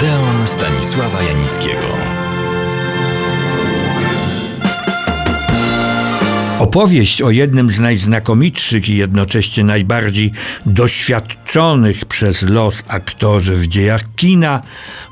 Odeon Stanisława Janickiego. Opowieść o jednym z najznakomitszych i jednocześnie najbardziej doświadczonych przez los aktorzy w dziejach kina,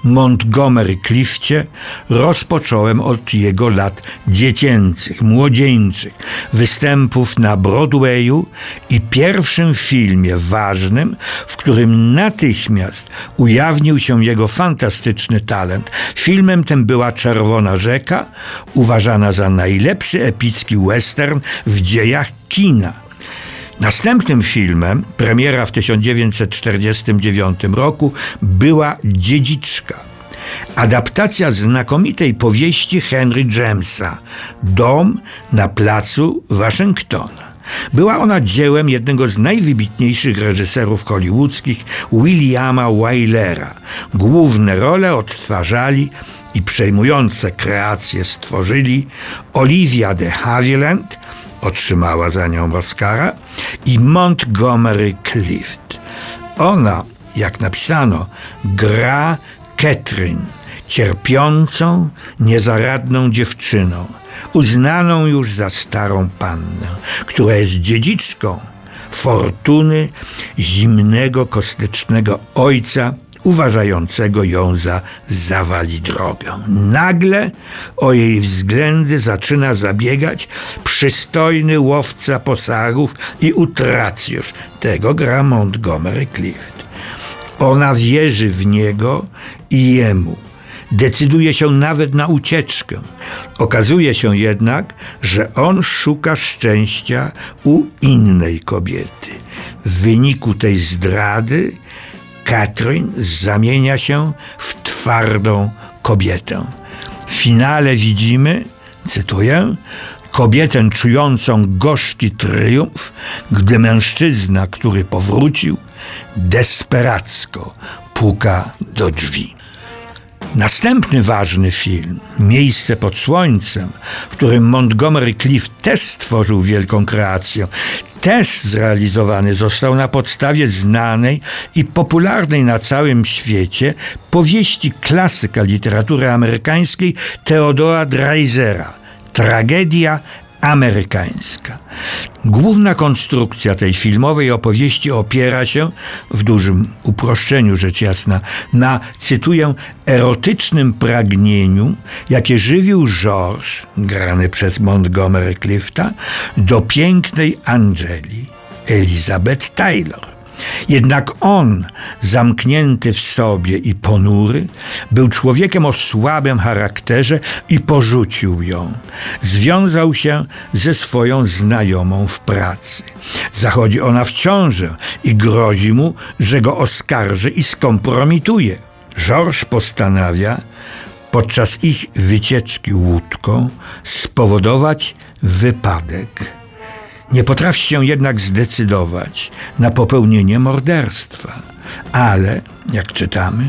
Montgomery Cliftie, rozpocząłem od jego lat dziecięcych, młodzieńczych, występów na Broadwayu i pierwszym filmie ważnym, w którym natychmiast ujawnił się jego fantastyczny talent. Filmem tym była Czerwona Rzeka, uważana za najlepszy epicki western w dziejach kina. Następnym filmem, premiera w 1949 roku, była Dziedziczka. Adaptacja znakomitej powieści Henry Jamesa Dom na placu Waszyngtona. Była ona dziełem jednego z najwybitniejszych reżyserów hollywoodzkich, Williama Wylera. Główne role odtwarzali i przejmujące kreacje stworzyli Olivia de Havilland, otrzymała za nią Oscara, i Montgomery Clift. Ona, jak napisano, gra Catherine, cierpiącą, niezaradną dziewczyną, uznaną już za starą pannę, która jest dziedziczką fortuny zimnego, kostycznego ojca uważającego ją za zawali drogę. Nagle o jej względy zaczyna zabiegać przystojny łowca posagów i utracjusz. Tego gra Montgomery Clift. Ona wierzy w niego i jemu. Decyduje się nawet na ucieczkę. Okazuje się jednak, że on szuka szczęścia u innej kobiety. W wyniku tej zdrady Katrin zamienia się w twardą kobietę. W finale widzimy, cytuję, kobietę czującą gorzki triumf, gdy mężczyzna, który powrócił, desperacko puka do drzwi. Następny ważny film, Miejsce pod Słońcem, w którym Montgomery Clift też stworzył wielką kreację, też zrealizowany został na podstawie znanej i popularnej na całym świecie powieści klasyka literatury amerykańskiej Theodora Dreisera. Tragedia amerykańska. Główna konstrukcja tej filmowej opowieści opiera się, w dużym uproszczeniu rzecz jasna, na, cytuję, erotycznym pragnieniu, jakie żywił George, grany przez Montgomery Clifta, do pięknej Angeli, Elizabeth Taylor. Jednak on, zamknięty w sobie i ponury, był człowiekiem o słabym charakterze i porzucił ją. Związał się ze swoją znajomą w pracy. Zachodzi ona w ciążę i grozi mu, że go oskarży i skompromituje. Georges postanawia, podczas ich wycieczki łódką, spowodować wypadek. Nie potrafi się jednak zdecydować na popełnienie morderstwa, ale, jak czytamy,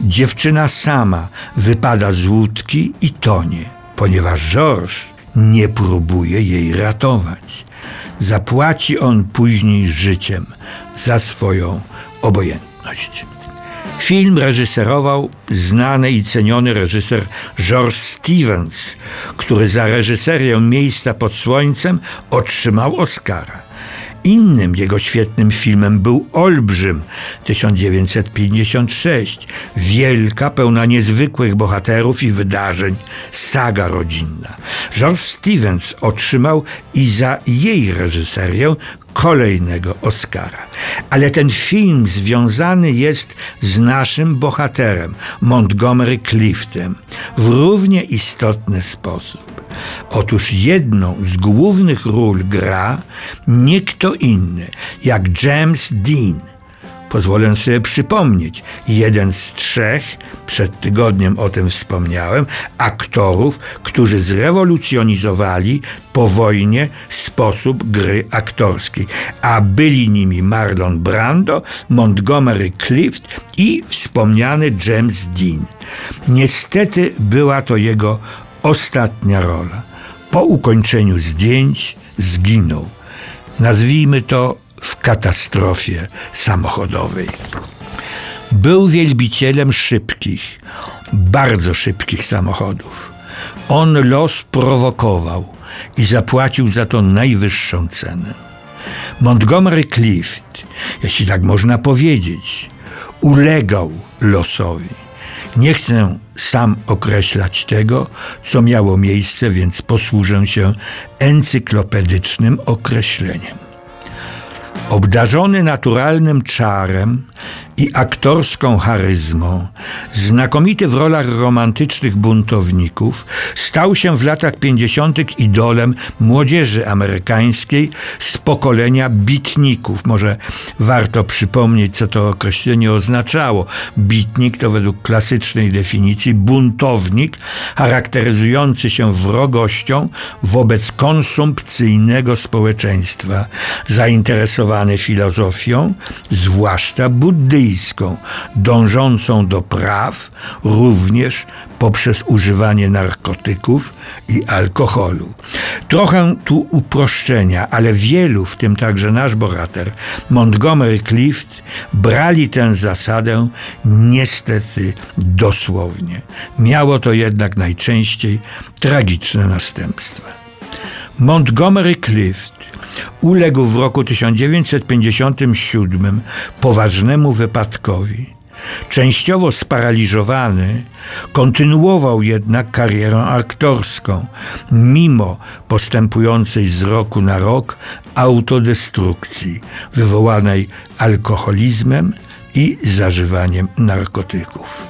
dziewczyna sama wypada z łódki i tonie, ponieważ Georges nie próbuje jej ratować. Zapłaci on później życiem za swoją obojętność. Film reżyserował znany i ceniony reżyser George Stevens, który za reżyserię Miejsca pod Słońcem otrzymał Oscara. Innym jego świetnym filmem był Olbrzym 1956. Wielka, pełna niezwykłych bohaterów i wydarzeń, saga rodzinna. George Stevens otrzymał i za jej reżyserię kolejnego Oscara. Ale ten film związany jest z naszym bohaterem, Montgomery Cliftem, w równie istotny sposób. Otóż jedną z głównych ról gra nie kto inny, jak James Dean – Pozwolę sobie przypomnieć, jeden z trzech, przed tygodniem o tym wspomniałem, aktorów, którzy zrewolucjonizowali po wojnie sposób gry aktorskiej, a byli nimi Marlon Brando, Montgomery Clift i wspomniany James Dean. Niestety była to jego ostatnia rola. Po ukończeniu zdjęć zginął. Nazwijmy to w katastrofie samochodowej. Był wielbicielem szybkich, bardzo szybkich samochodów. On los prowokował i zapłacił za to najwyższą cenę. Montgomery Clift, jeśli tak można powiedzieć, ulegał losowi. Nie chcę sam określać tego, co miało miejsce, więc posłużę się encyklopedycznym określeniem. Obdarzony naturalnym czarem i aktorską charyzmą, znakomity w rolach romantycznych buntowników, stał się w latach 50. idolem młodzieży amerykańskiej z pokolenia bitników. Może warto przypomnieć, co to określenie oznaczało. Bitnik to według klasycznej definicji buntownik charakteryzujący się wrogością wobec konsumpcyjnego społeczeństwa, zainteresowany filozofią, zwłaszcza buddyjską dążącą do praw również poprzez używanie narkotyków i alkoholu. Trochę tu uproszczenia, ale wielu, w tym także nasz bohater, Montgomery Clift, brali tę zasadę niestety dosłownie. Miało to jednak najczęściej tragiczne następstwa. Montgomery Clift uległ w roku 1957 poważnemu wypadkowi. Częściowo sparaliżowany, kontynuował jednak karierę aktorską, mimo postępującej z roku na rok autodestrukcji wywołanej alkoholizmem i zażywaniem narkotyków.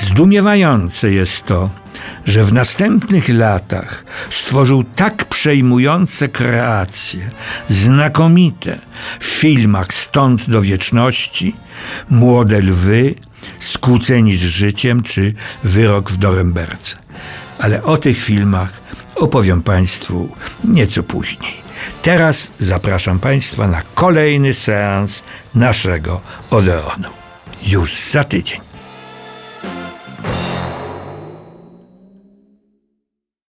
Zdumiewające jest to, że w następnych latach stworzył tak przejmujące kreacje, znakomite w filmach Stąd do wieczności, Młode lwy, Skłóceni z życiem czy Wyrok w Doremberce. Ale o tych filmach opowiem Państwu nieco później. Teraz zapraszam Państwa na kolejny seans naszego Odeonu. Już za tydzień.